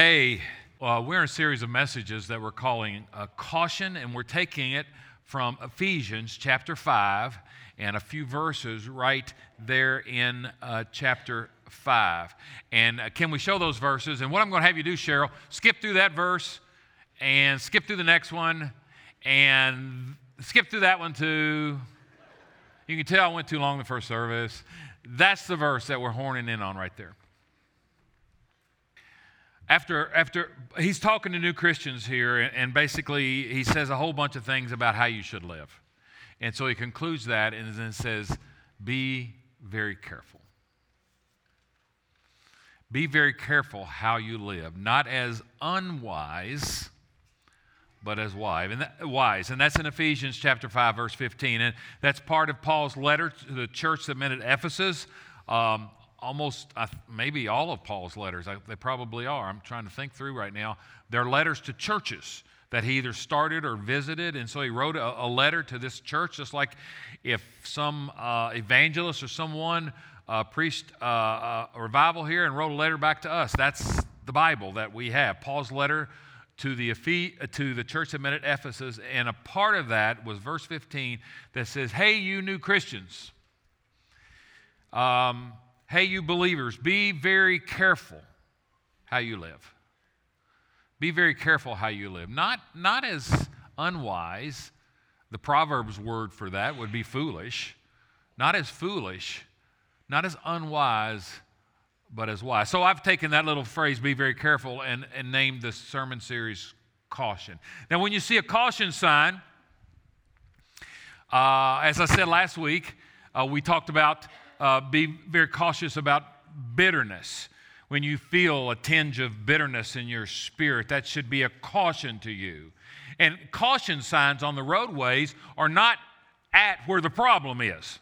Hey, uh, we're in a series of messages that we're calling uh, Caution, and we're taking it from Ephesians chapter 5 and a few verses right there in uh, chapter 5. And uh, can we show those verses? And what I'm going to have you do, Cheryl, skip through that verse and skip through the next one and skip through that one too. You can tell I went too long the first service. That's the verse that we're horning in on right there after, after he's talking to new Christians here, and, basically he says a whole bunch of things about how you should live. And so he concludes that and then says, Be very careful. Be very careful how you live, not as unwise, but as wise. And, that, wise. and that's in Ephesians chapter 5, verse 15. And that's part of Paul's letter to the church that met at Ephesus. Um, almost maybe all of Paul's letters, they probably are. I'm trying to think through right now. They're letters to churches that he either started or visited. And so he wrote a, a letter to this church, just like if some uh, evangelist or someone uh, preached uh, uh a revival here and wrote a letter back to us. That's the Bible that we have. Paul's letter to the, to the church that met at Ephesus. And a part of that was verse 15 that says, Hey, you new Christians. Um, hey, you believers, be very careful how you live. Be very careful how you live. Not, not as unwise. The Proverbs word for that would be foolish. Not as foolish, not as unwise, but as wise. So I've taken that little phrase, be very careful, and, and named the sermon series Caution. Now, when you see a caution sign, uh, as I said last week, uh, we talked about uh, be very cautious about bitterness. When you feel a tinge of bitterness in your spirit, that should be a caution to you. And caution signs on the roadways are not at where the problem is.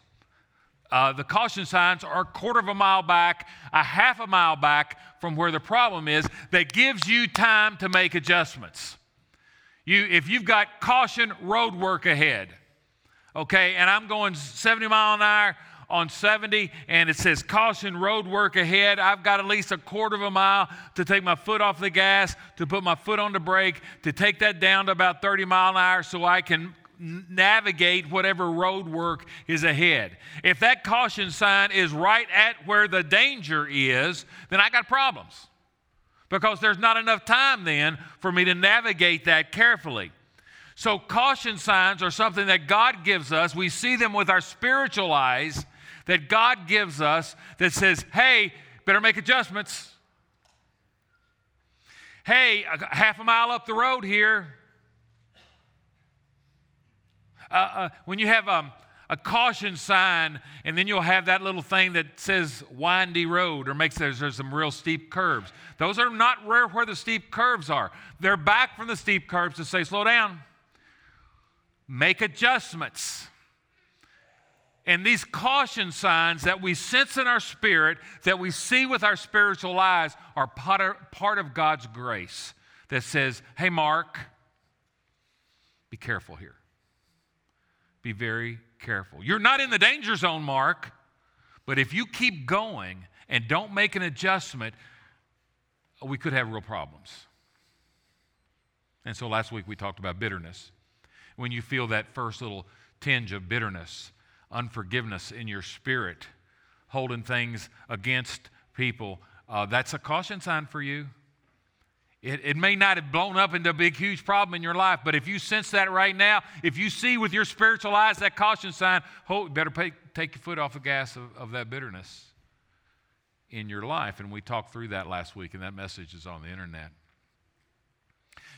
Uh, the caution signs are a quarter of a mile back, a half a mile back from where the problem is, that gives you time to make adjustments. You, if you've got caution road work ahead, okay, and I'm going 70 mile an hour, on 70 and it says caution road work ahead. I've got at least a quarter of a mile to take my foot off the gas, to put my foot on the brake, to take that down to about 30 mile an hour so I can navigate whatever road work is ahead. If that caution sign is right at where the danger is, then I got problems. Because there's not enough time then for me to navigate that carefully. So, caution signs are something that God gives us. We see them with our spiritual eyes, that God gives us that says, hey, better make adjustments. Hey, half a mile up the road here. Uh, uh, when you have um, a caution sign, and then you'll have that little thing that says windy road or makes there's, there's some real steep curves. Those are not where, where the steep curves are. They're back from the steep curves to say, slow down, make adjustments. And these caution signs that we sense in our spirit, that we see with our spiritual eyes, are part of God's grace that says, hey, Mark, be careful here. Be very careful. You're not in the danger zone, Mark, but if you keep going and don't make an adjustment, we could have real problems. And so last week we talked about bitterness. When you feel that first little tinge of bitterness, unforgiveness in your spirit, holding things against people, uh, that's a caution sign for you. It, it, may not have blown up into a big, huge problem in your life, but if you sense that right now, if you see with your spiritual eyes that caution sign, hold, better pay, take your foot off the gas of, of that bitterness in your life. And we talked through that last week, and that message is on the internet.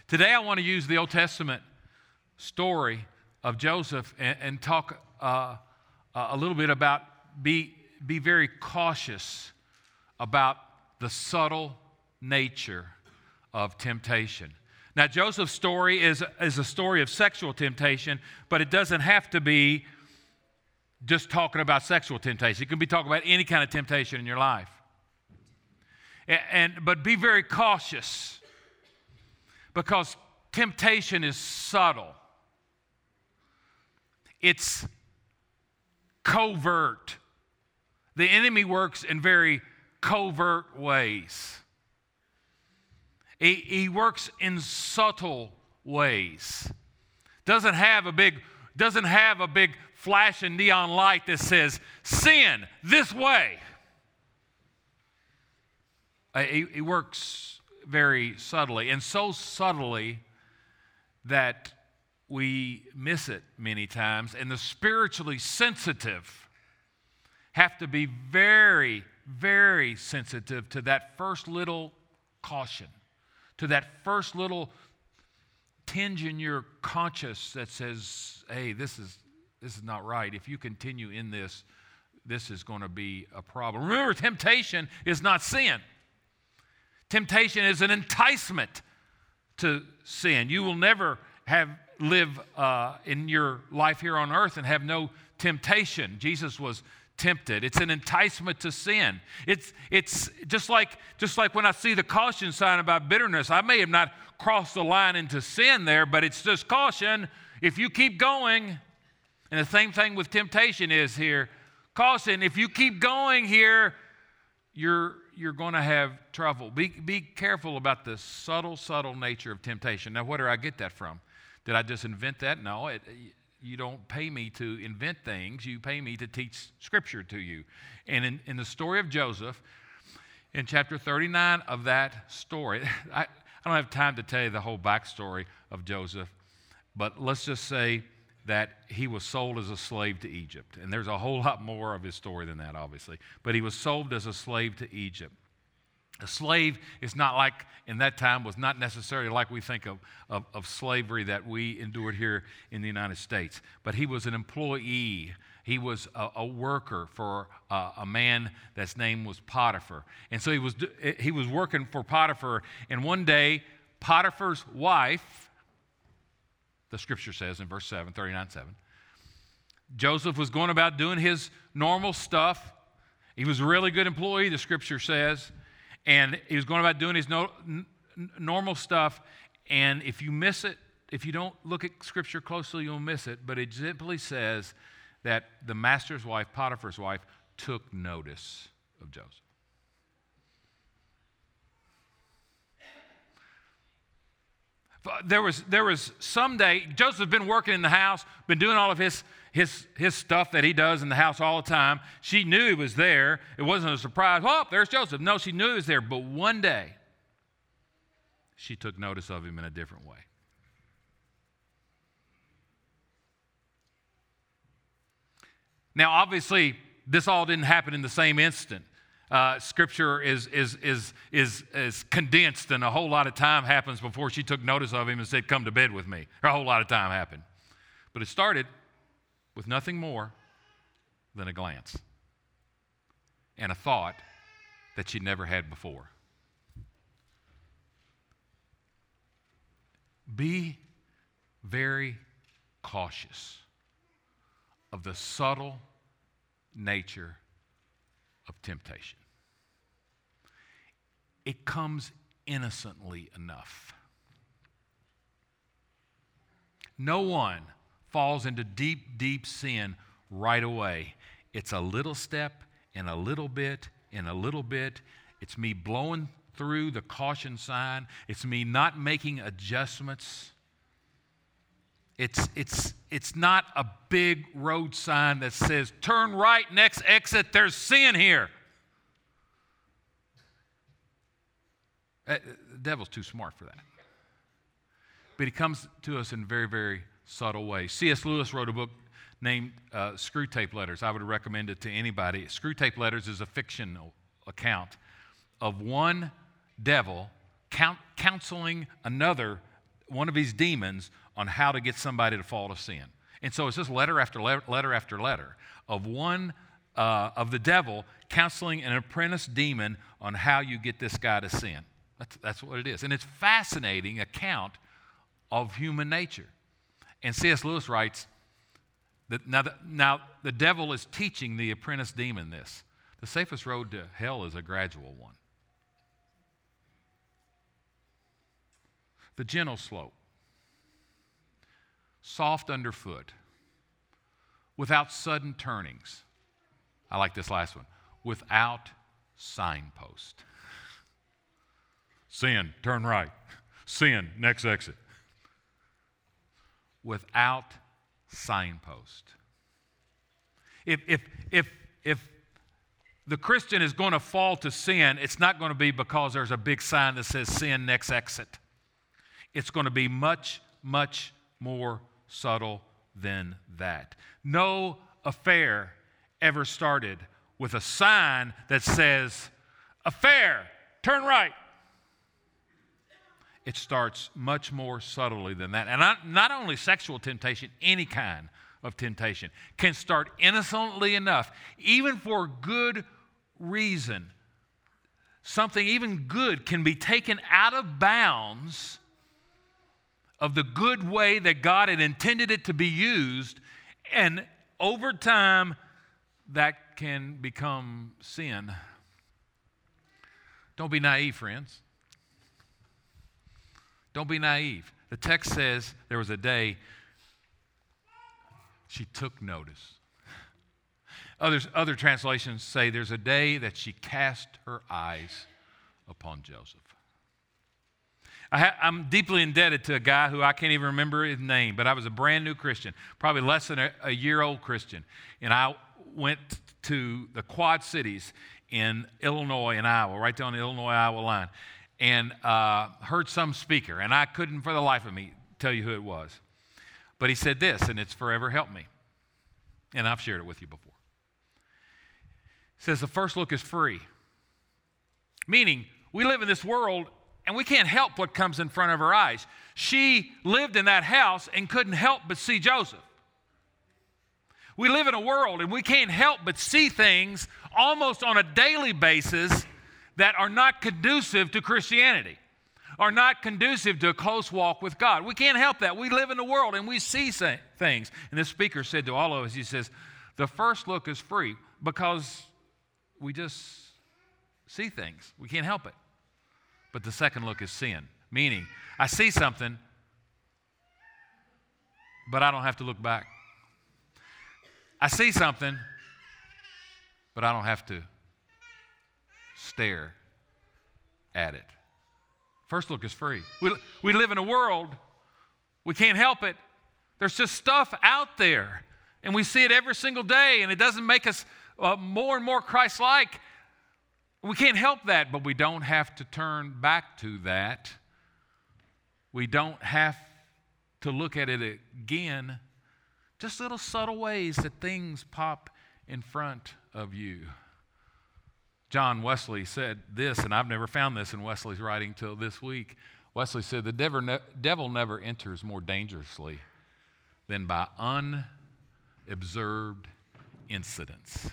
Today, I want to use the Old Testament story of Joseph and, and talk uh, Uh, a little bit about be, be very cautious about the subtle nature of temptation. Now, Joseph's story is, is a story of sexual temptation, but it doesn't have to be just talking about sexual temptation. It can be talking about any kind of temptation in your life. And, and but be very cautious because temptation is subtle. It's covert. The enemy works in very covert ways. He, he works in subtle ways. Doesn't have a big doesn't have a big flash and neon light that says sin this way. Uh, he, he works very subtly and so subtly that we miss it many times. And the spiritually sensitive have to be very, very sensitive to that first little caution, to that first little tinge in your conscience that says, hey, this is, this is not right. If you continue in this, this is going to be a problem. Remember, temptation is not sin. Temptation is an enticement to sin. You will never have live uh, in your life here on earth and have no temptation. Jesus was tempted. It's an enticement to sin. It's, it's just, like, just like when I see the caution sign about bitterness, I may have not crossed the line into sin there, but it's just caution. If you keep going, and the same thing with temptation is here caution, if you keep going here, you're, you're going to have trouble. Be, be careful about the subtle, subtle nature of temptation. Now, where do I get that from? Did I just invent that? No, it, you don't pay me to invent things. You pay me to teach Scripture to you. And in, in the story of Joseph, in chapter 39 of that story, I, I don't have time to tell you the whole backstory of Joseph, but let's just say that he was sold as a slave to Egypt. And there's a whole lot more of his story than that, obviously. But he was sold as a slave to Egypt. A slave is not like, in that time, was not necessarily like we think of, of, of, slavery that we endured here in the United States. But he was an employee. He was a, a worker for a, a man that's name was Potiphar. And so he was, he was working for Potiphar. And one day, Potiphar's wife, the scripture says in verse 7, 39 7, Joseph was going about doing his normal stuff. He was a really good employee, the scripture says and he was going about doing his no, n- normal stuff. And if you miss it, if you don't look at Scripture closely, you'll miss it. But it simply says that the master's wife, Potiphar's wife, took notice of Joseph. There was, there was someday, Joseph had been working in the house, been doing all of his his, his stuff that he does in the house all the time. She knew he was there. It wasn't a surprise. Oh, there's Joseph. No, she knew he was there. But one day, she took notice of him in a different way. Now, obviously, this all didn't happen in the same instant. Uh, scripture is, is, is, is, is condensed, and a whole lot of time happens before she took notice of him and said, Come to bed with me. a whole lot of time happened. But it started with nothing more than a glance and a thought that she'd never had before. Be very cautious of the subtle nature of temptation. It comes innocently enough. No one falls into deep, deep sin right away. It's a little step and a little bit and a little bit. It's me blowing through the caution sign. It's me not making adjustments. It's, it's, it's not a big road sign that says, turn right, next exit, there's sin here. The devil's too smart for that. But he comes to us in very, very subtle way. C.S. Lewis wrote a book named uh, Screwtape Letters. I would recommend it to anybody. Screwtape Letters is a fictional account of one devil count, counseling another, one of his demons, on how to get somebody to fall to sin. And so it's just letter after letter, letter after letter of one uh, of the devil counseling an apprentice demon on how you get this guy to sin. That's, that's what it is. And it's fascinating account of human nature. And C.S. Lewis writes that now the, now the devil is teaching the apprentice demon this. The safest road to hell is a gradual one. The gentle slope, soft underfoot, without sudden turnings. I like this last one without signpost. Sin, turn right. Sin, next exit. Without signpost. If, if, if, if the Christian is going to fall to sin, it's not going to be because there's a big sign that says sin, next exit. It's going to be much, much more subtle than that. No affair ever started with a sign that says, Affair, turn right. It starts much more subtly than that. And not only sexual temptation, any kind of temptation can start innocently enough, even for good reason. Something even good can be taken out of bounds of the good way that God had intended it to be used, and over time, that can become sin. Don't be naive, friends. Don't be naive. The text says there was a day she took notice. Others, other translations say there's a day that she cast her eyes upon Joseph. I am deeply indebted to a guy who I can't even remember his name, but I was a brand new Christian, probably less than a, a year old Christian. And I went to the Quad Cities in Illinois and Iowa, right down the Illinois Iowa line, and uh, heard some speaker. And I couldn't for the life of me tell you who it was. But he said this, and it's forever helped me. And I've shared it with you before. Says the first look is free. Meaning, we live in this world and we can't help what comes in front of our eyes. She lived in that house and couldn't help but see Joseph. We live in a world and we can't help but see things almost on a daily basis that are not conducive to Christianity, are not conducive to a close walk with God. We can't help that. We live in the world and we see things. And this speaker said to all of us, he says, the first look is free because we just see things. We can't help it. But the second look is sin, meaning I see something, but I don't have to look back. I see something, but I don't have to stare at it. First look is free. We, we live in a world, we can't help it. There's just stuff out there, and we see it every single day, and it doesn't make us uh, more and more Christ like. We can't help that, but we don't have to turn back to that. We don't have to look at it again. Just little subtle ways that things pop in front of you. John Wesley said this, and I've never found this in Wesley's writing till this week. Wesley said, The devil, ne- devil never enters more dangerously than by unobserved incidents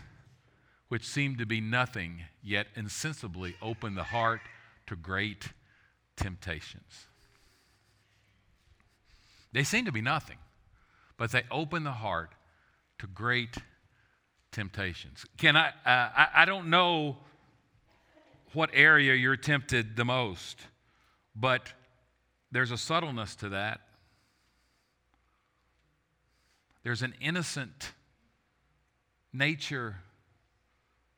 which seem to be nothing, yet insensibly open the heart to great temptations. They seem to be nothing, but they open the heart to great temptations. Can I, uh, I, I don't know what area you're tempted the most, but there's a subtleness to that. There's an innocent nature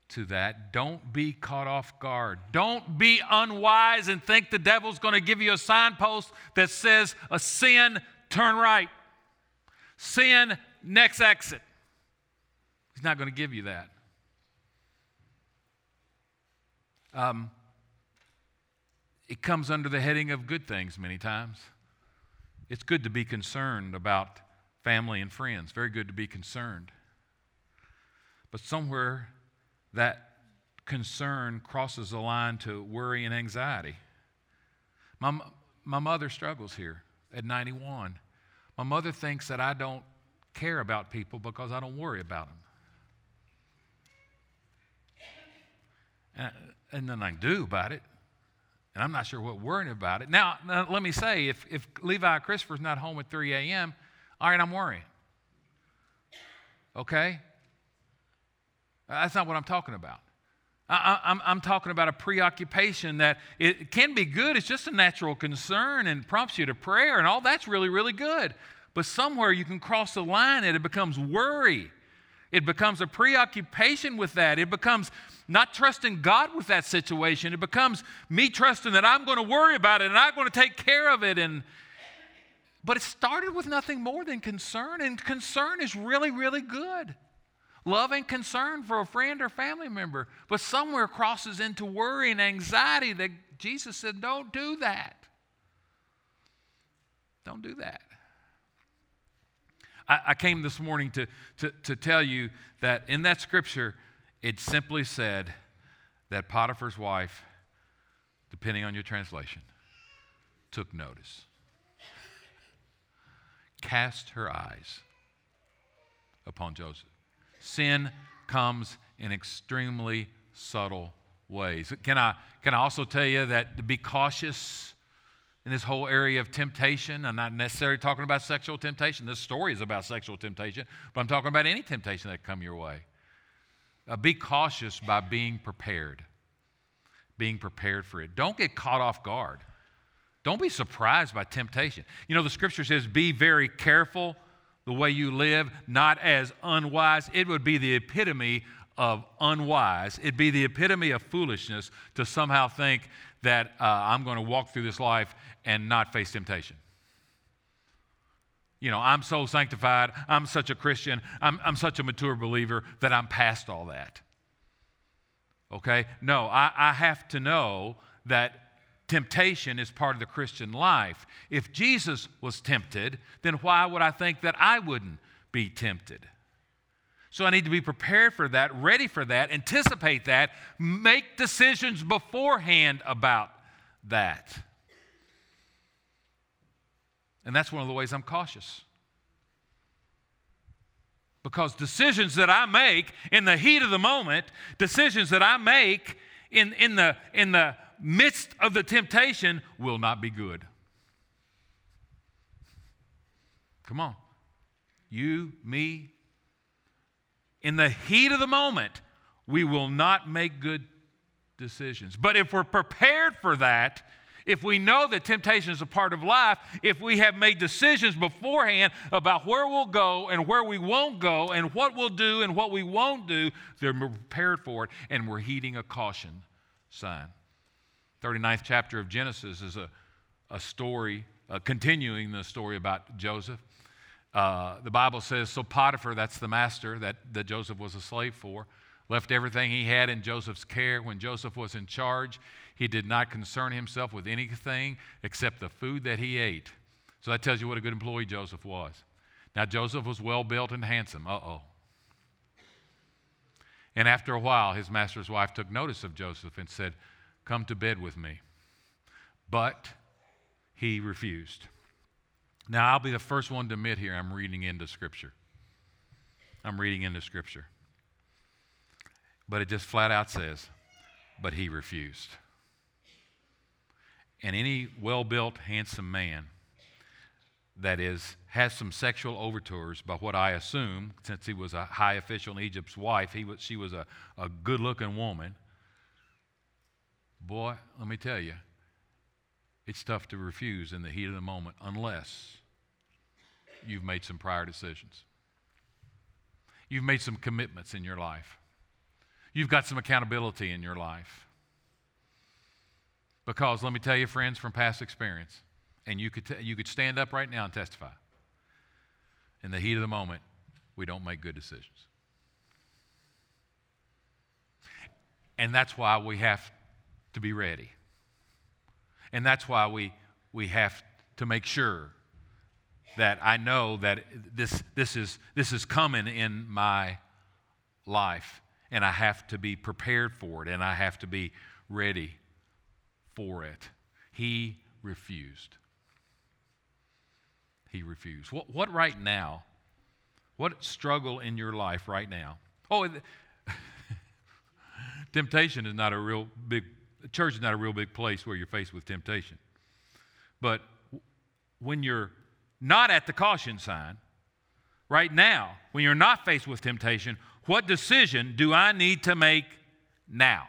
to that. Don't be caught off guard. Don't be unwise and think the devil's going to give you a signpost that says a sin, turn right. Sin, next exit. He's not going to give you that. Um, it comes under the heading of good things many times. It's good to be concerned about family and friends, very good to be concerned. But somewhere that concern crosses the line to worry and anxiety. My, my mother struggles here at 91. My mother thinks that I don't care about people because I don't worry about them. And, and then I do about it. And I'm not sure what worrying about it. Now, now, let me say, if, if Levi Christopher's not home at 3 a.m., all right, I'm worrying. Okay? That's not what I'm talking about. I, am talking about a preoccupation that it can be good. It's just a natural concern and prompts you to prayer, and all that's really, really good. But somewhere you can cross the line and it becomes worry. It becomes a preoccupation with that. It becomes not trusting God with that situation. It becomes me trusting that I'm going to worry about it and I'm going to take care of it. And but it started with nothing more than concern, and concern is really, really good. Love and concern for a friend or family member, but somewhere crosses into worry and anxiety that Jesus said, Don't do that. Don't do that. I, I came this morning to, to, to tell you that in that scripture, it simply said that Potiphar's wife, depending on your translation, took notice, cast her eyes upon Joseph. Sin comes in extremely subtle ways. Can I, can I also tell you that to be cautious in this whole area of temptation. I'm not necessarily talking about sexual temptation. This story is about sexual temptation, but I'm talking about any temptation that come your way. Uh, be cautious by being prepared. Being prepared for it. Don't get caught off guard. Don't be surprised by temptation. You know, the scripture says, be very careful the way you live, not as unwise. It would be the epitome of unwise. It'd be the epitome of foolishness to somehow think that uh, I'm going to walk through this life and not face temptation. You know, I'm so sanctified, I'm such a Christian, I'm, I'm such a mature believer that I'm past all that. Okay? No, I, I have to know that temptation is part of the Christian life. If Jesus was tempted, then why would I think that I wouldn't be tempted? So I need to be prepared for that, ready for that, anticipate that, make decisions beforehand about that. And that's one of the ways I'm cautious. Because decisions that I make in the heat of the moment, decisions that I make in, in, the, in the midst of the temptation will not be good. Come on. You, me, in the heat of the moment, we will not make good decisions. But if we're prepared for that, if we know that temptation is a part of life, if we have made decisions beforehand about where we'll go and where we won't go and what we'll do and what we won't do, then we're prepared for it and we're heeding a caution sign. 39th chapter of Genesis is a, a story, uh, continuing the story about Joseph. Uh, the Bible says, so Potiphar, that's the master that, that Joseph was a slave for, left everything he had in Joseph's care. When Joseph was in charge, he did not concern himself with anything except the food that he ate. So that tells you what a good employee Joseph was. Now, Joseph was well built and handsome. Uh oh. And after a while, his master's wife took notice of Joseph and said, Come to bed with me. But he refused. Now, I'll be the first one to admit here I'm reading into Scripture. I'm reading into Scripture. But it just flat out says, but he refused. And any well built, handsome man that is has some sexual overtures by what I assume, since he was a high official in Egypt's wife, he was, she was a, a good looking woman. Boy, let me tell you, it's tough to refuse in the heat of the moment unless you've made some prior decisions. You've made some commitments in your life. You've got some accountability in your life. Because let me tell you, friends, from past experience, and you could, t- you could stand up right now and testify. In the heat of the moment, we don't make good decisions. And that's why we have to be ready. And that's why we, we have to make sure that I know that this, this, is, this is coming in my life, and I have to be prepared for it, and I have to be ready for it. He refused. He refused. What, what right now? What struggle in your life right now? Oh, temptation is not a real big, church is not a real big place where you're faced with temptation. But when you're not at the caution sign. Right now, when you're not faced with temptation, what decision do I need to make now?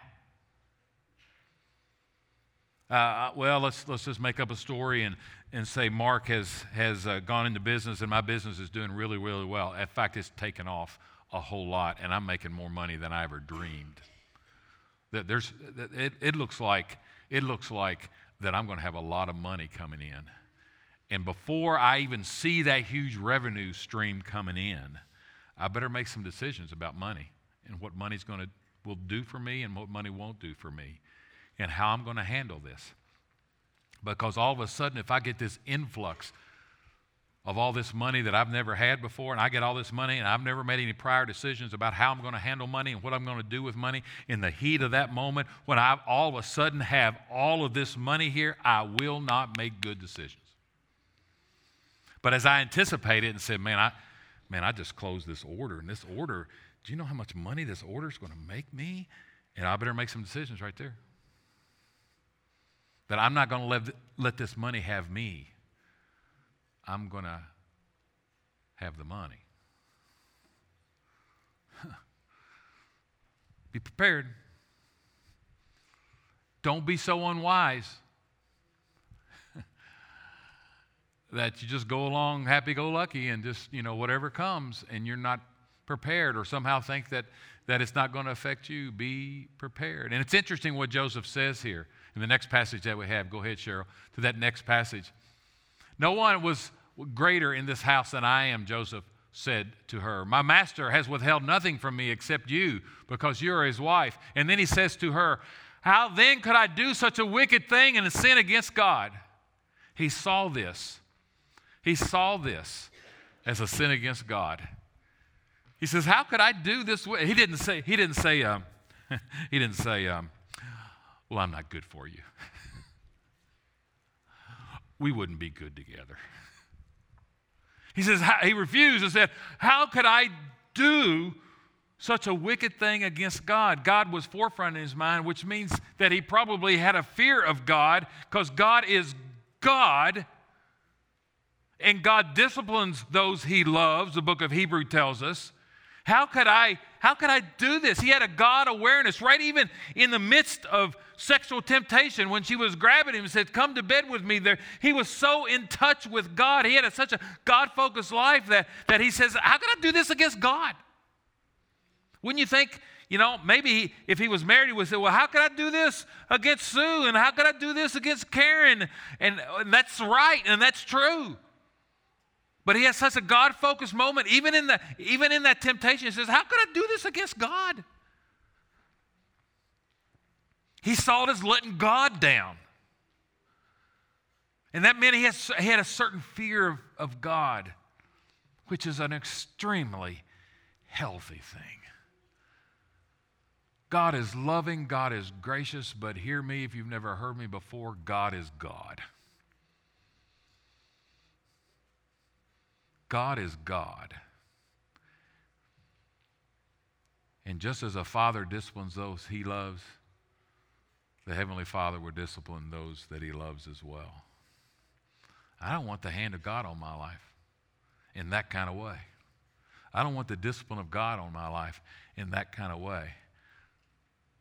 Uh, well, let's, let's just make up a story and, and say Mark has, has uh, gone into business and my business is doing really, really well. In fact, it's taken off a whole lot, and I'm making more money than I ever dreamed. That there's, it, it looks like, it looks like that I'm going to have a lot of money coming in. And before I even see that huge revenue stream coming in, I better make some decisions about money and what money's going to will do for me and what money won't do for me and how I'm going to handle this. Because all of a sudden, if I get this influx of all this money that I've never had before, and I get all this money, and I've never made any prior decisions about how I'm going to handle money and what I'm going to do with money, in the heat of that moment, when I all of a sudden have all of this money here, I will not make good decisions. But as I anticipated and said, man, I, man, I just closed this order, and this order, do you know how much money this order is going to make me? And I better make some decisions right there. That I'm not going to let, let this money have me. I'm going to have the money. Be prepared. Don't be so unwise that you just go along happy go lucky and just, you know, whatever comes and you're not prepared or somehow think that, that it's not going to affect you. Be prepared. And it's interesting what Joseph says here in the next passage that we have. Go ahead, Cheryl, to that next passage. No one was greater in this house than I am, Joseph said to her. My master has withheld nothing from me except you, because you're his wife. And then he says to her, How then could I do such a wicked thing and a sin against God? He saw this. He saw this as a sin against God. He says, How could I do this? Way? He didn't say, he didn't say, um, he didn't say, um, well, I'm not good for you. we wouldn't be good together. He says, he refused and said, How could I do such a wicked thing against God? God was forefront in his mind, which means that he probably had a fear of God because God is God and God disciplines those he loves, the book of Hebrew tells us. How could I how could I do this? He had a God awareness, right? Even in the midst of sexual temptation, when she was grabbing him and said, Come to bed with me, there, he was so in touch with God. He had a, such a God focused life that, that he says, How could I do this against God? Wouldn't you think, you know, maybe he, if he was married, he would say, Well, how could I do this against Sue? And how could I do this against Karen? And, and that's right, and that's true. But he has such a God focused moment. Even in, the, even in that temptation, he says, How could I do this against God? He saw it as letting God down. And that meant he, has, he had a certain fear of, of God, which is an extremely healthy thing. God is loving, God is gracious, but hear me if you've never heard me before God is God. God is God. And just as a father disciplines those he loves, the Heavenly Father will discipline those that he loves as well. I don't want the hand of God on my life in that kind of way. I don't want the discipline of God on my life in that kind of way.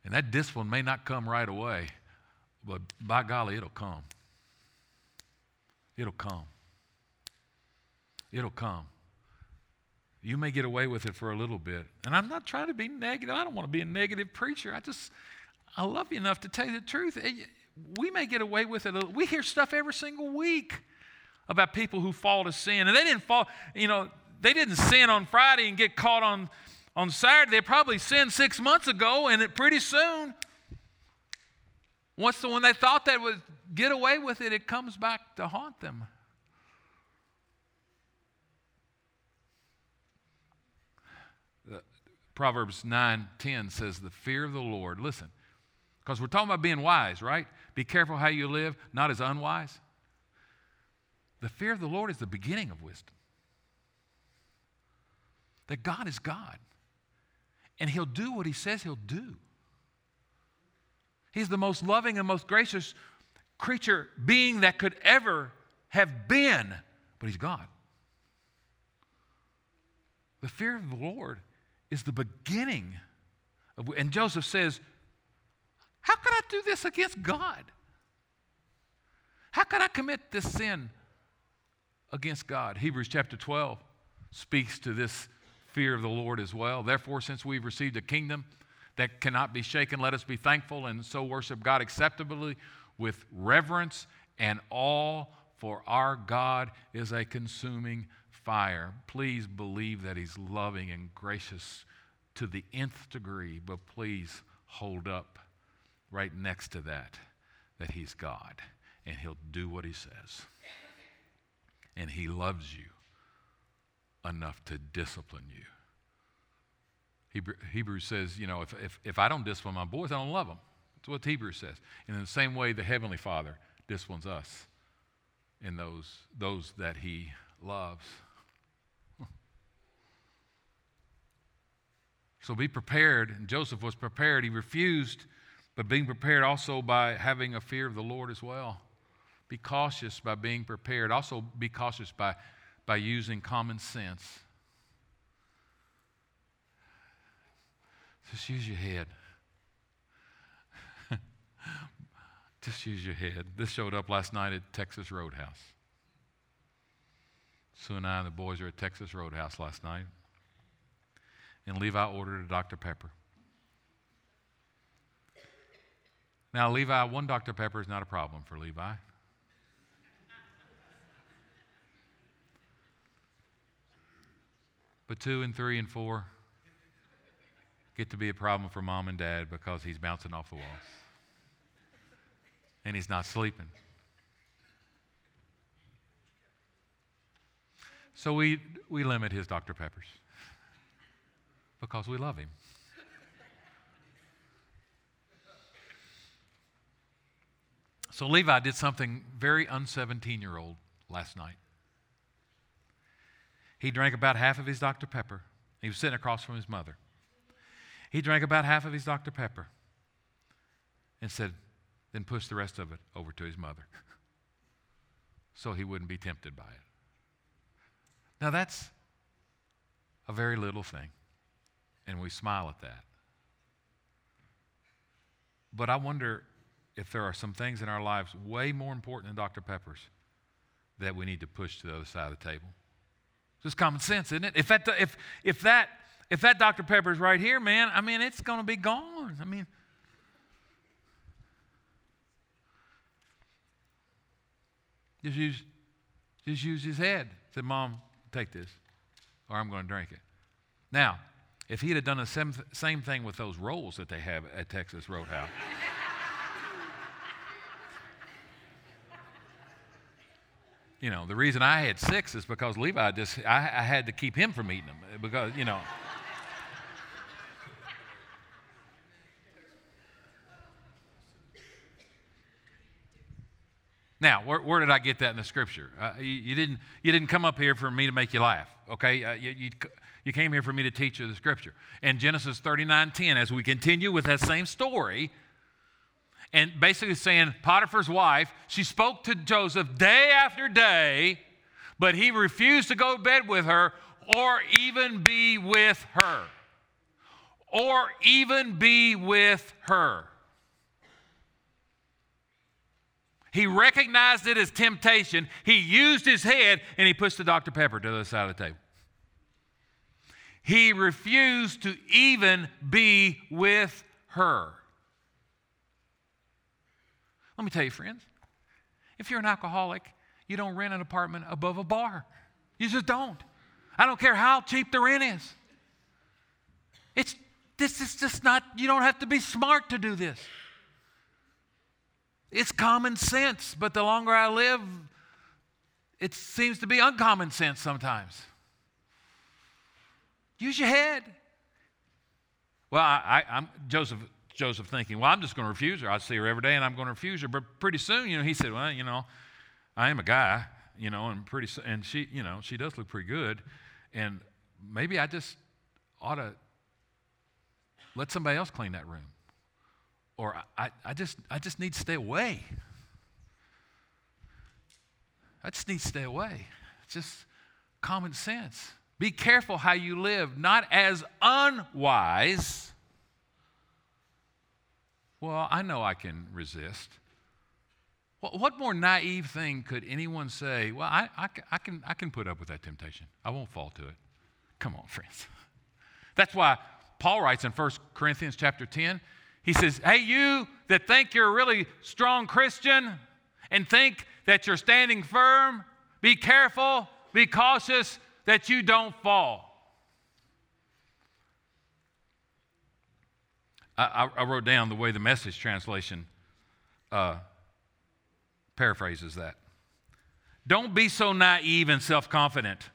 And that discipline may not come right away, but by golly, it'll come. It'll come. It'll come. You may get away with it for a little bit. And I'm not trying to be negative. I don't want to be a negative preacher. I just, I love you enough to tell you the truth. We may get away with it. We hear stuff every single week about people who fall to sin. And they didn't fall, you know, they didn't sin on Friday and get caught on, on Saturday. They probably sinned six months ago, and it pretty soon, once the one they thought they would get away with it, it comes back to haunt them. Proverbs 9 10 says, The fear of the Lord, listen, because we're talking about being wise, right? Be careful how you live, not as unwise. The fear of the Lord is the beginning of wisdom. That God is God, and He'll do what He says He'll do. He's the most loving and most gracious creature, being that could ever have been, but He's God. The fear of the Lord is the beginning of, and Joseph says, How could I do this against God? How could I commit this sin against God? Hebrews chapter 12 speaks to this fear of the Lord as well. Therefore, since we've received a kingdom that cannot be shaken, let us be thankful and so worship God acceptably with reverence and awe, for our God is a consuming fire. Please believe that He's loving and gracious to the nth degree, but please hold up right next to that that He's God and He'll do what He says. And He loves you enough to discipline you. Hebrew, Hebrews says, you know, if, if, if I don't discipline my boys, I don't love them. That's what Hebrews says. And in the same way, the Heavenly Father disciplines us in those, those that He loves. So be prepared. And Joseph was prepared. He refused, but being prepared also by having a fear of the Lord as well. Be cautious by being prepared. Also, be cautious by, by using common sense. Just use your head. Just use your head. This showed up last night at Texas Roadhouse. Sue and I and the boys are at Texas Roadhouse last night. And Levi ordered a Dr. Pepper. Now, Levi, one Dr. Pepper is not a problem for Levi. But two and three and four get to be a problem for mom and dad because he's bouncing off the walls and he's not sleeping. So we, we limit his Dr. Peppers because we love him. So Levi did something very un 17 year old last night. He drank about half of his Dr. Pepper. He was sitting across from his mother. He drank about half of his Dr. Pepper and said, then pushed the rest of it over to his mother so he wouldn't be tempted by it. Now, that's a very little thing, and we smile at that. But I wonder if there are some things in our lives way more important than Dr. Pepper's that we need to push to the other side of the table. Just common sense, isn't it? If that, if, if that, if that Dr. Pepper's right here, man, I mean, it's going to be gone. I mean, just use, just use his head. Said, Mom, take this, or I'm going to drink it. Now, if he'd have done the same, same thing with those rolls that they have at Texas Roadhouse. you know, the reason I had six is because Levi just, I, I had to keep him from eating them because, you know. Now, where, where, did I get that in the scripture? Uh, you, you, didn't, you didn't come up here for me to make you laugh, okay? Uh, you, you, you, came here for me to teach you the scripture. And Genesis 39 10, as we continue with that same story, and basically saying Potiphar's wife, she spoke to Joseph day after day, but he refused to go to bed with her or even be with her. Or even be with her. He recognized it as temptation. He used his head and he pushed the Dr. Pepper to the other side of the table. He refused to even be with her. Let me tell you, friends, if you're an alcoholic, you don't rent an apartment above a bar. You just don't. I don't care how cheap the rent is. It's this is just not, you don't have to be smart to do this. It's common sense, but the longer I live, it seems to be uncommon sense sometimes. Use your head. Well, I, am Joseph. Joseph thinking, well, I'm just going to refuse her. I see her every day and I'm going to refuse her. But pretty soon, you know, he said, well, you know, I am a guy, you know, and pretty, and she, you know, she does look pretty good. And maybe I just ought to let somebody else clean that room. Or I, I, just, I just need to stay away. I just need to stay away. It's just common sense. Be careful how you live, not as unwise well, I know I can resist. What more naive thing could anyone say? Well, I, I, I, can, I can put up with that temptation. I won't fall to it. Come on, friends. That's why Paul writes in 1 Corinthians chapter 10, he says, Hey, you that think you're a really strong Christian and think that you're standing firm, be careful, be cautious that you don't fall. I, I wrote down the way the message translation uh, paraphrases that. Don't be so naive and self confident.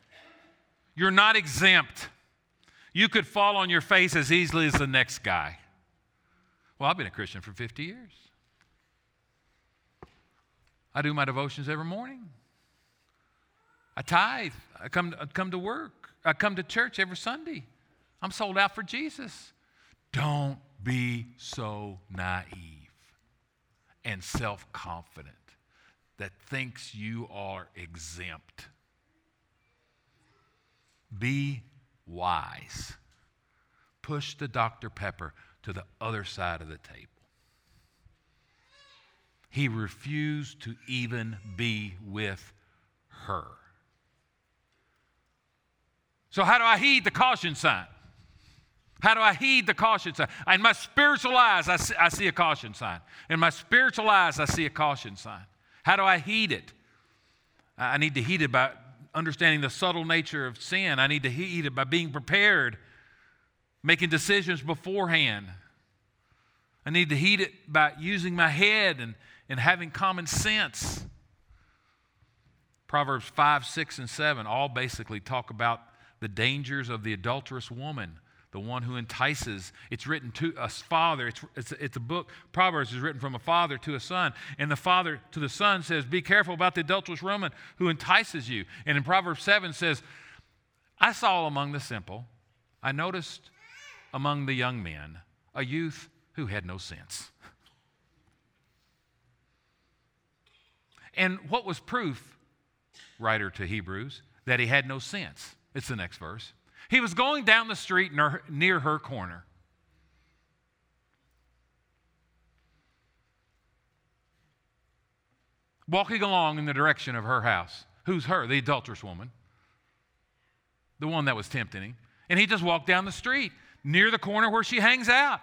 You're not exempt. You could fall on your face as easily as the next guy. Well, I've been a Christian for 50 years. I do my devotions every morning. I tithe. I come, I come to work. I come to church every Sunday. I'm sold out for Jesus. Don't be so naive and self confident that thinks you are exempt. Be wise. Push the Dr. Pepper to the other side of the table. He refused to even be with her. So, how do I heed the caution sign? How do I heed the caution sign? In my spiritual eyes, I see, I see a caution sign. In my spiritual eyes, I see a caution sign. How do I heed it? I need to heed it by understanding the subtle nature of sin. I need to heed it by being prepared, making decisions beforehand. I need to heed it by using my head and, and having common sense. Proverbs 5, 6, and 7 all basically talk about the dangers of the adulterous woman the one who entices. It's written to a father. It's, it's, it's, a book. Proverbs is written from a father to a son. And the father to the son says, Be careful about the adulterous woman who entices you. And in Proverbs 7 says, I saw among the simple, I noticed among the young men a youth who had no sense. And what was proof, writer to Hebrews, that he had no sense? It's the next verse. He was going down the street near her corner. Walking along in the direction of her house. Who's her? The adulterous woman. The one that was tempting him. And he just walked down the street near the corner where she hangs out,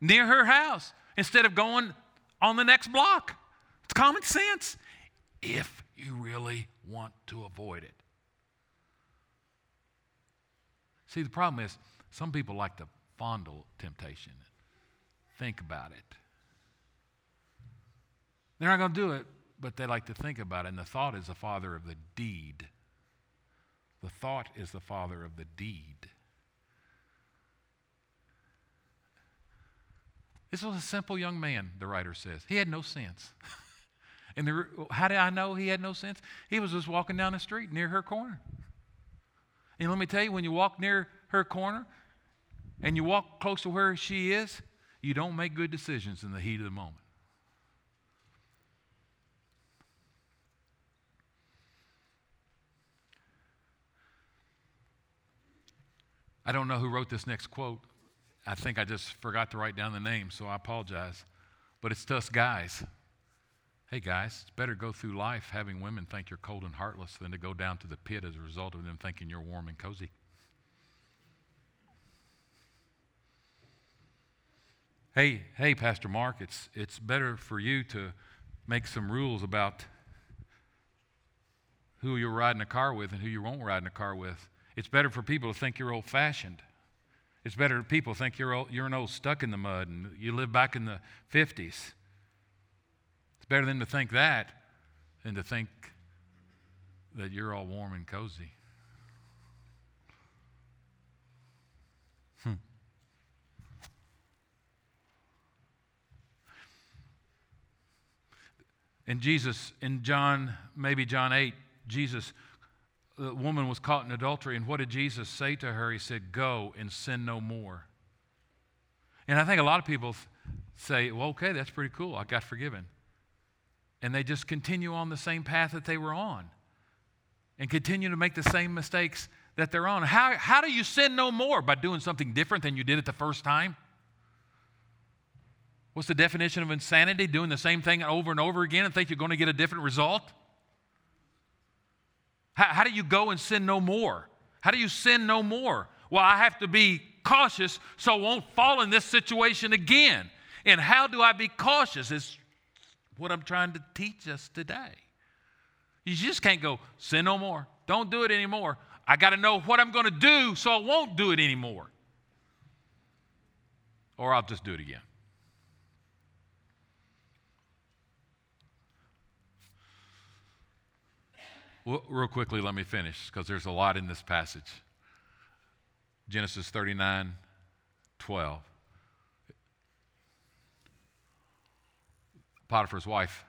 near her house, instead of going on the next block. It's common sense if you really want to avoid it. See, the problem is some people like to fondle temptation, think about it. They're not going to do it, but they like to think about it. And the thought is the father of the deed. The thought is the father of the deed. This was a simple young man, the writer says. He had no sense. and the, how did I know he had no sense? He was just walking down the street near her corner. And let me tell you, when you walk near her corner and you walk close to where she is, you don't make good decisions in the heat of the moment. I don't know who wrote this next quote. I think I just forgot to write down the name, so I apologize. But it's us guys. Hey, guys, it's better to go through life having women think you're cold and heartless than to go down to the pit as a result of them thinking you're warm and cozy. Hey, hey, Pastor Mark, it's, it's better for you to make some rules about who you're riding a car with and who you won't ride in a car with. It's better for people to think you're old fashioned. It's better people think you're, old, you're an old stuck in the mud and you live back in the 50s better than to think that than to think that you're all warm and cozy. Hmm. And Jesus, in John, maybe John 8, Jesus, the woman was caught in adultery. And what did Jesus say to her? He said, Go and sin no more. And I think a lot of people say, Well, okay, that's pretty cool. I got forgiven and they just continue on the same path that they were on and continue to make the same mistakes that they're on. How, how do you sin no more? By doing something different than you did it the first time? What's the definition of insanity? Doing the same thing over and over again and think you're going to get a different result? How, how do you go and sin no more? How do you sin no more? Well, I have to be cautious so I won't fall in this situation again. And how do I be cautious? Is what I'm trying to teach us today. You just can't go, sin no more. Don't do it anymore. I got to know what I'm going to do so I won't do it anymore. Or I'll just do it again. Real quickly, let me finish because there's a lot in this passage. Genesis 39 12. Potiphar's wife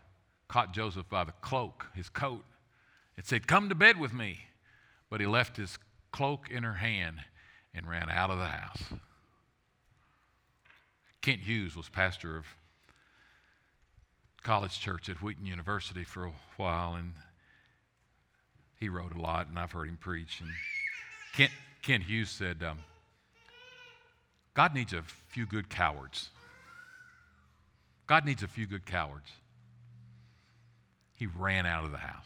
caught Joseph by the cloak, his coat, and said, Come to bed with me. But he left his cloak in her hand and ran out of the house. Kent Hughes was pastor of college church at Wheaton University for a while, and he wrote a lot, and I've heard him preach. And Kent, Kent Hughes said, um, God needs a few good cowards. God needs a few good cowards. He ran out of the house.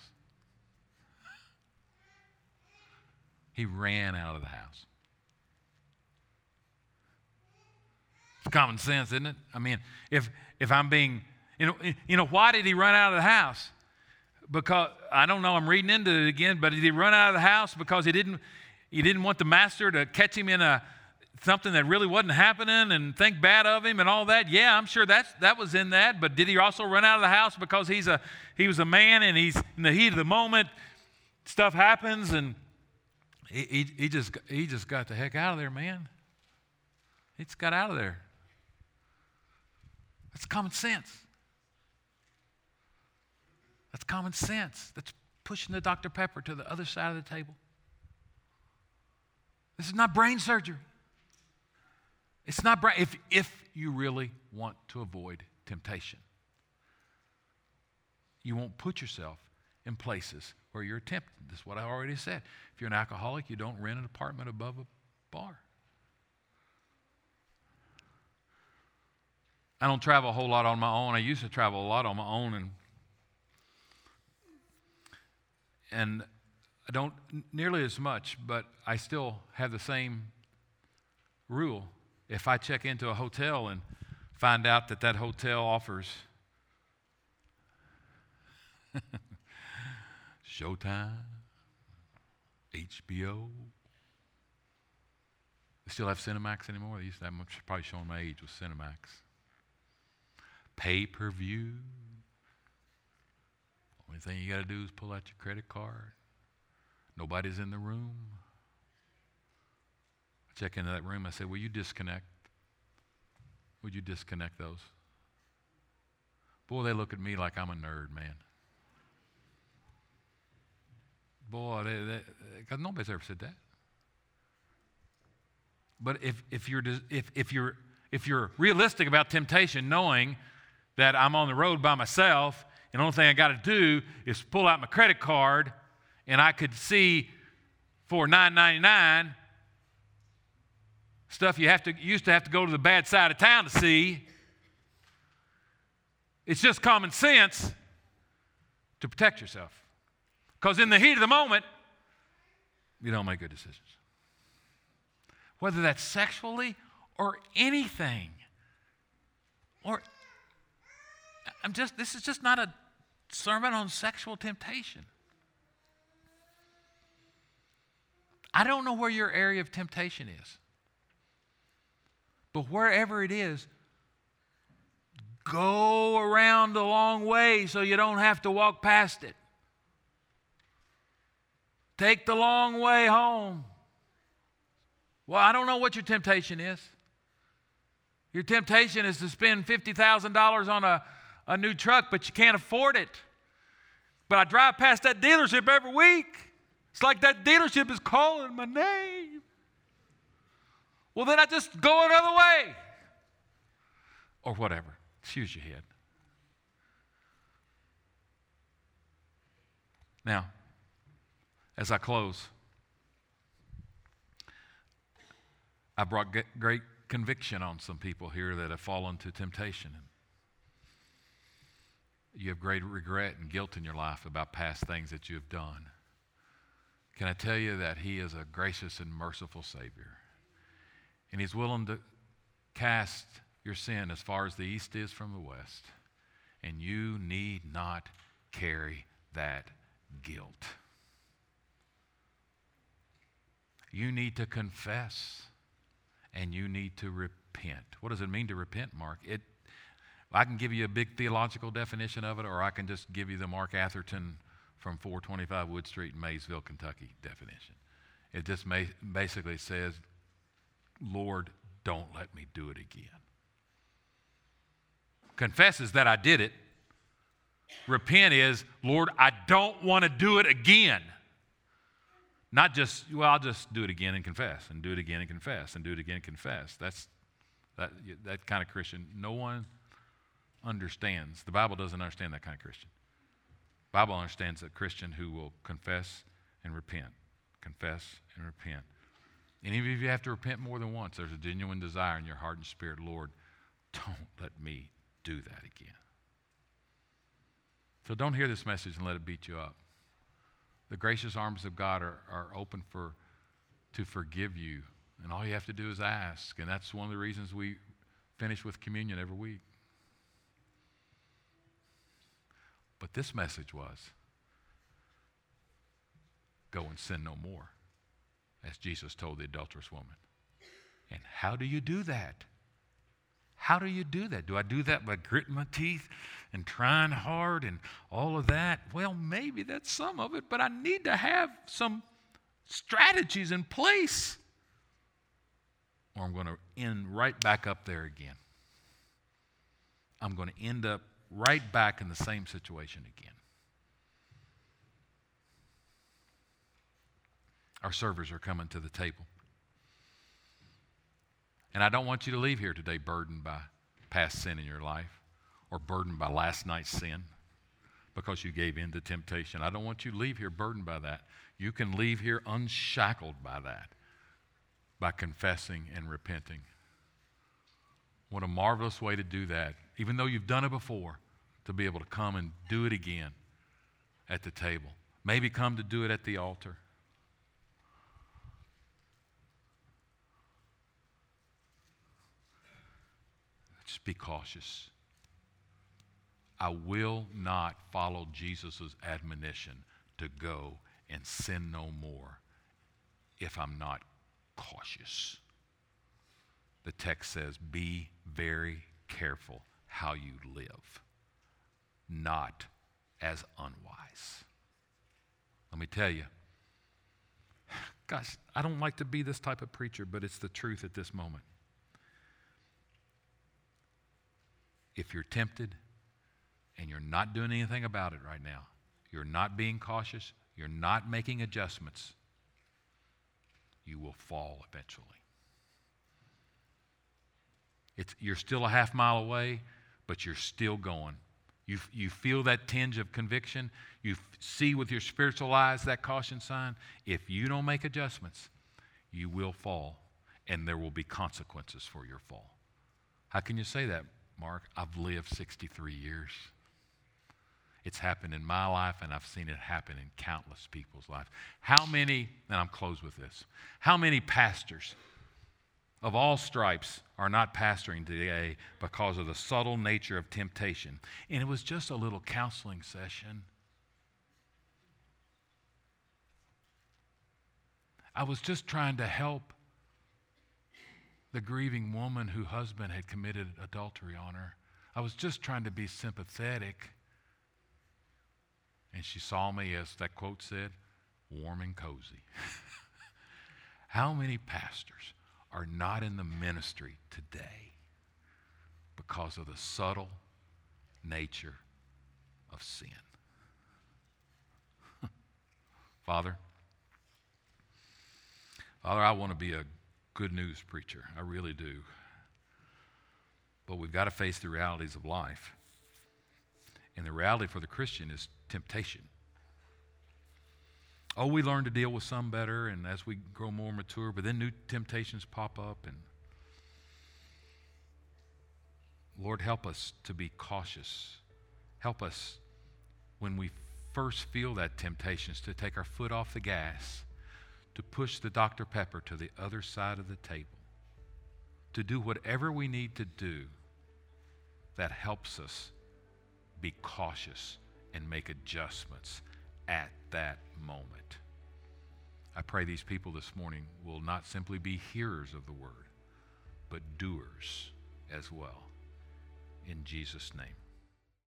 He ran out of the house. It's common sense, isn't it? I mean, if if I'm being, you know, you know, why did he run out of the house? Because I don't know. I'm reading into it again, but did he run out of the house because he didn't he didn't want the master to catch him in a something that really wasn't happening and think bad of him and all that? Yeah, I'm sure that's that was in that. But did he also run out of the house because he's a he was a man and he's in the heat of the moment, stuff happens and he, he, he just he just got the heck out of there, man. He just got out of there. That's common sense. That's common sense. That's pushing the Dr. Pepper to the other side of the table. This is not brain surgery. It's not if, if you really want to avoid temptation. You won't put yourself in places where you're tempted. This is what I already said. If you're an alcoholic, you don't rent an apartment above a bar. I don't travel a whole lot on my own. I used to travel a lot on my own and and I don't nearly as much, but I still have the same rule. If I check into a hotel and find out that that hotel offers Showtime, HBO, they still have Cinemax anymore. They used to have, I'm probably showing my age with Cinemax. Pay per view. Only thing you got to do is pull out your credit card. Nobody's in the room. I check into that room. I say, Will you disconnect? Would you disconnect those? Boy, they look at me like I'm a nerd, man. Boy, they—cause nobody's ever said that. But if, if, you're, if, if, you're, if you're realistic about temptation, knowing that I'm on the road by myself, and the only thing I got to do is pull out my credit card and I could see for $9.99 stuff you have to used to have to go to the bad side of town to see. It's just common sense to protect yourself. Because in the heat of the moment, you don't make good decisions. Whether that's sexually or anything. Or I'm just this is just not a sermon on sexual temptation. I don't know where your area of temptation is. But wherever it is, go around the long way so you don't have to walk past it. Take the long way home. Well, I don't know what your temptation is. Your temptation is to spend $50,000 on a, a new truck, but you can't afford it. But I drive past that dealership every week. It's like that dealership is calling my name. Well, then I just go another way. Or whatever. Excuse your head. Now, as I close, I brought great conviction on some people here that have fallen to temptation. You have great regret and guilt in your life about past things that you have done. Can I tell you that He is a gracious and merciful Savior? And He's willing to cast your sin as far as the east is from the west. And you need not carry that guilt. You need to confess and you need to repent. What does it mean to repent, Mark? It, I can give you a big theological definition of it, or I can just give you the Mark Atherton from 425 Wood Street in Maysville, Kentucky definition. It just basically says, Lord, don't let me do it again. Confesses that I did it. Repent is, Lord, I don't want to do it again. Not just, well, I'll just do it again and confess, and do it again and confess, and do it again and confess. That's that, that kind of Christian. No one understands. The Bible doesn't understand that kind of Christian. The Bible understands a Christian who will confess and repent, confess and repent. Any of you have to repent more than once. There's a genuine desire in your heart and spirit, Lord, don't let me do that again. So don't hear this message and let it beat you up. The gracious arms of God are, are open for to forgive you. And all you have to do is ask. And that's one of the reasons we finish with communion every week. But this message was go and sin no more, as Jesus told the adulterous woman. And how do you do that? How do you do that? Do I do that by gritting my teeth and trying hard and all of that? Well, maybe that's some of it, but I need to have some strategies in place or I'm going to end right back up there again. I'm going to end up right back in the same situation again. Our servers are coming to the table. And I don't want you to leave here today burdened by past sin in your life or burdened by last night's sin because you gave in to temptation. I don't want you to leave here burdened by that. You can leave here unshackled by that by confessing and repenting. What a marvelous way to do that, even though you've done it before, to be able to come and do it again at the table. Maybe come to do it at the altar. Just be cautious. I will not follow Jesus' admonition to go and sin no more if I'm not cautious. The text says, Be very careful how you live, not as unwise. Let me tell you, gosh, I don't like to be this type of preacher, but it's the truth at this moment. If you're tempted and you're not doing anything about it right now, you're not being cautious, you're not making adjustments, you will fall eventually. It's, you're still a half mile away, but you're still going. You, you feel that tinge of conviction. You see with your spiritual eyes that caution sign. If you don't make adjustments, you will fall, and there will be consequences for your fall. How can you say that? Mark, I've lived 63 years. It's happened in my life, and I've seen it happen in countless people's lives. How many, and I'm closed with this, how many pastors of all stripes are not pastoring today because of the subtle nature of temptation? And it was just a little counseling session. I was just trying to help the grieving woman whose husband had committed adultery on her. I was just trying to be sympathetic. And she saw me, as that quote said, warm and cozy. How many pastors are not in the ministry today because of the subtle nature of sin? Father, Father, I want to be a good news preacher. I really do. But we've got to face the realities of life. And the reality for the Christian is temptation. Oh, we learn to deal with some better, and as we grow more mature, but then new temptations pop up. And Lord, help us to be cautious. Help us when we first feel that temptation to take our foot off the gas, to push the Dr. Pepper to the other side of the table, to do whatever we need to do that helps us be cautious and make adjustments at that moment. I pray these people this morning will not simply be hearers of the word, but doers as well. In Jesus' name.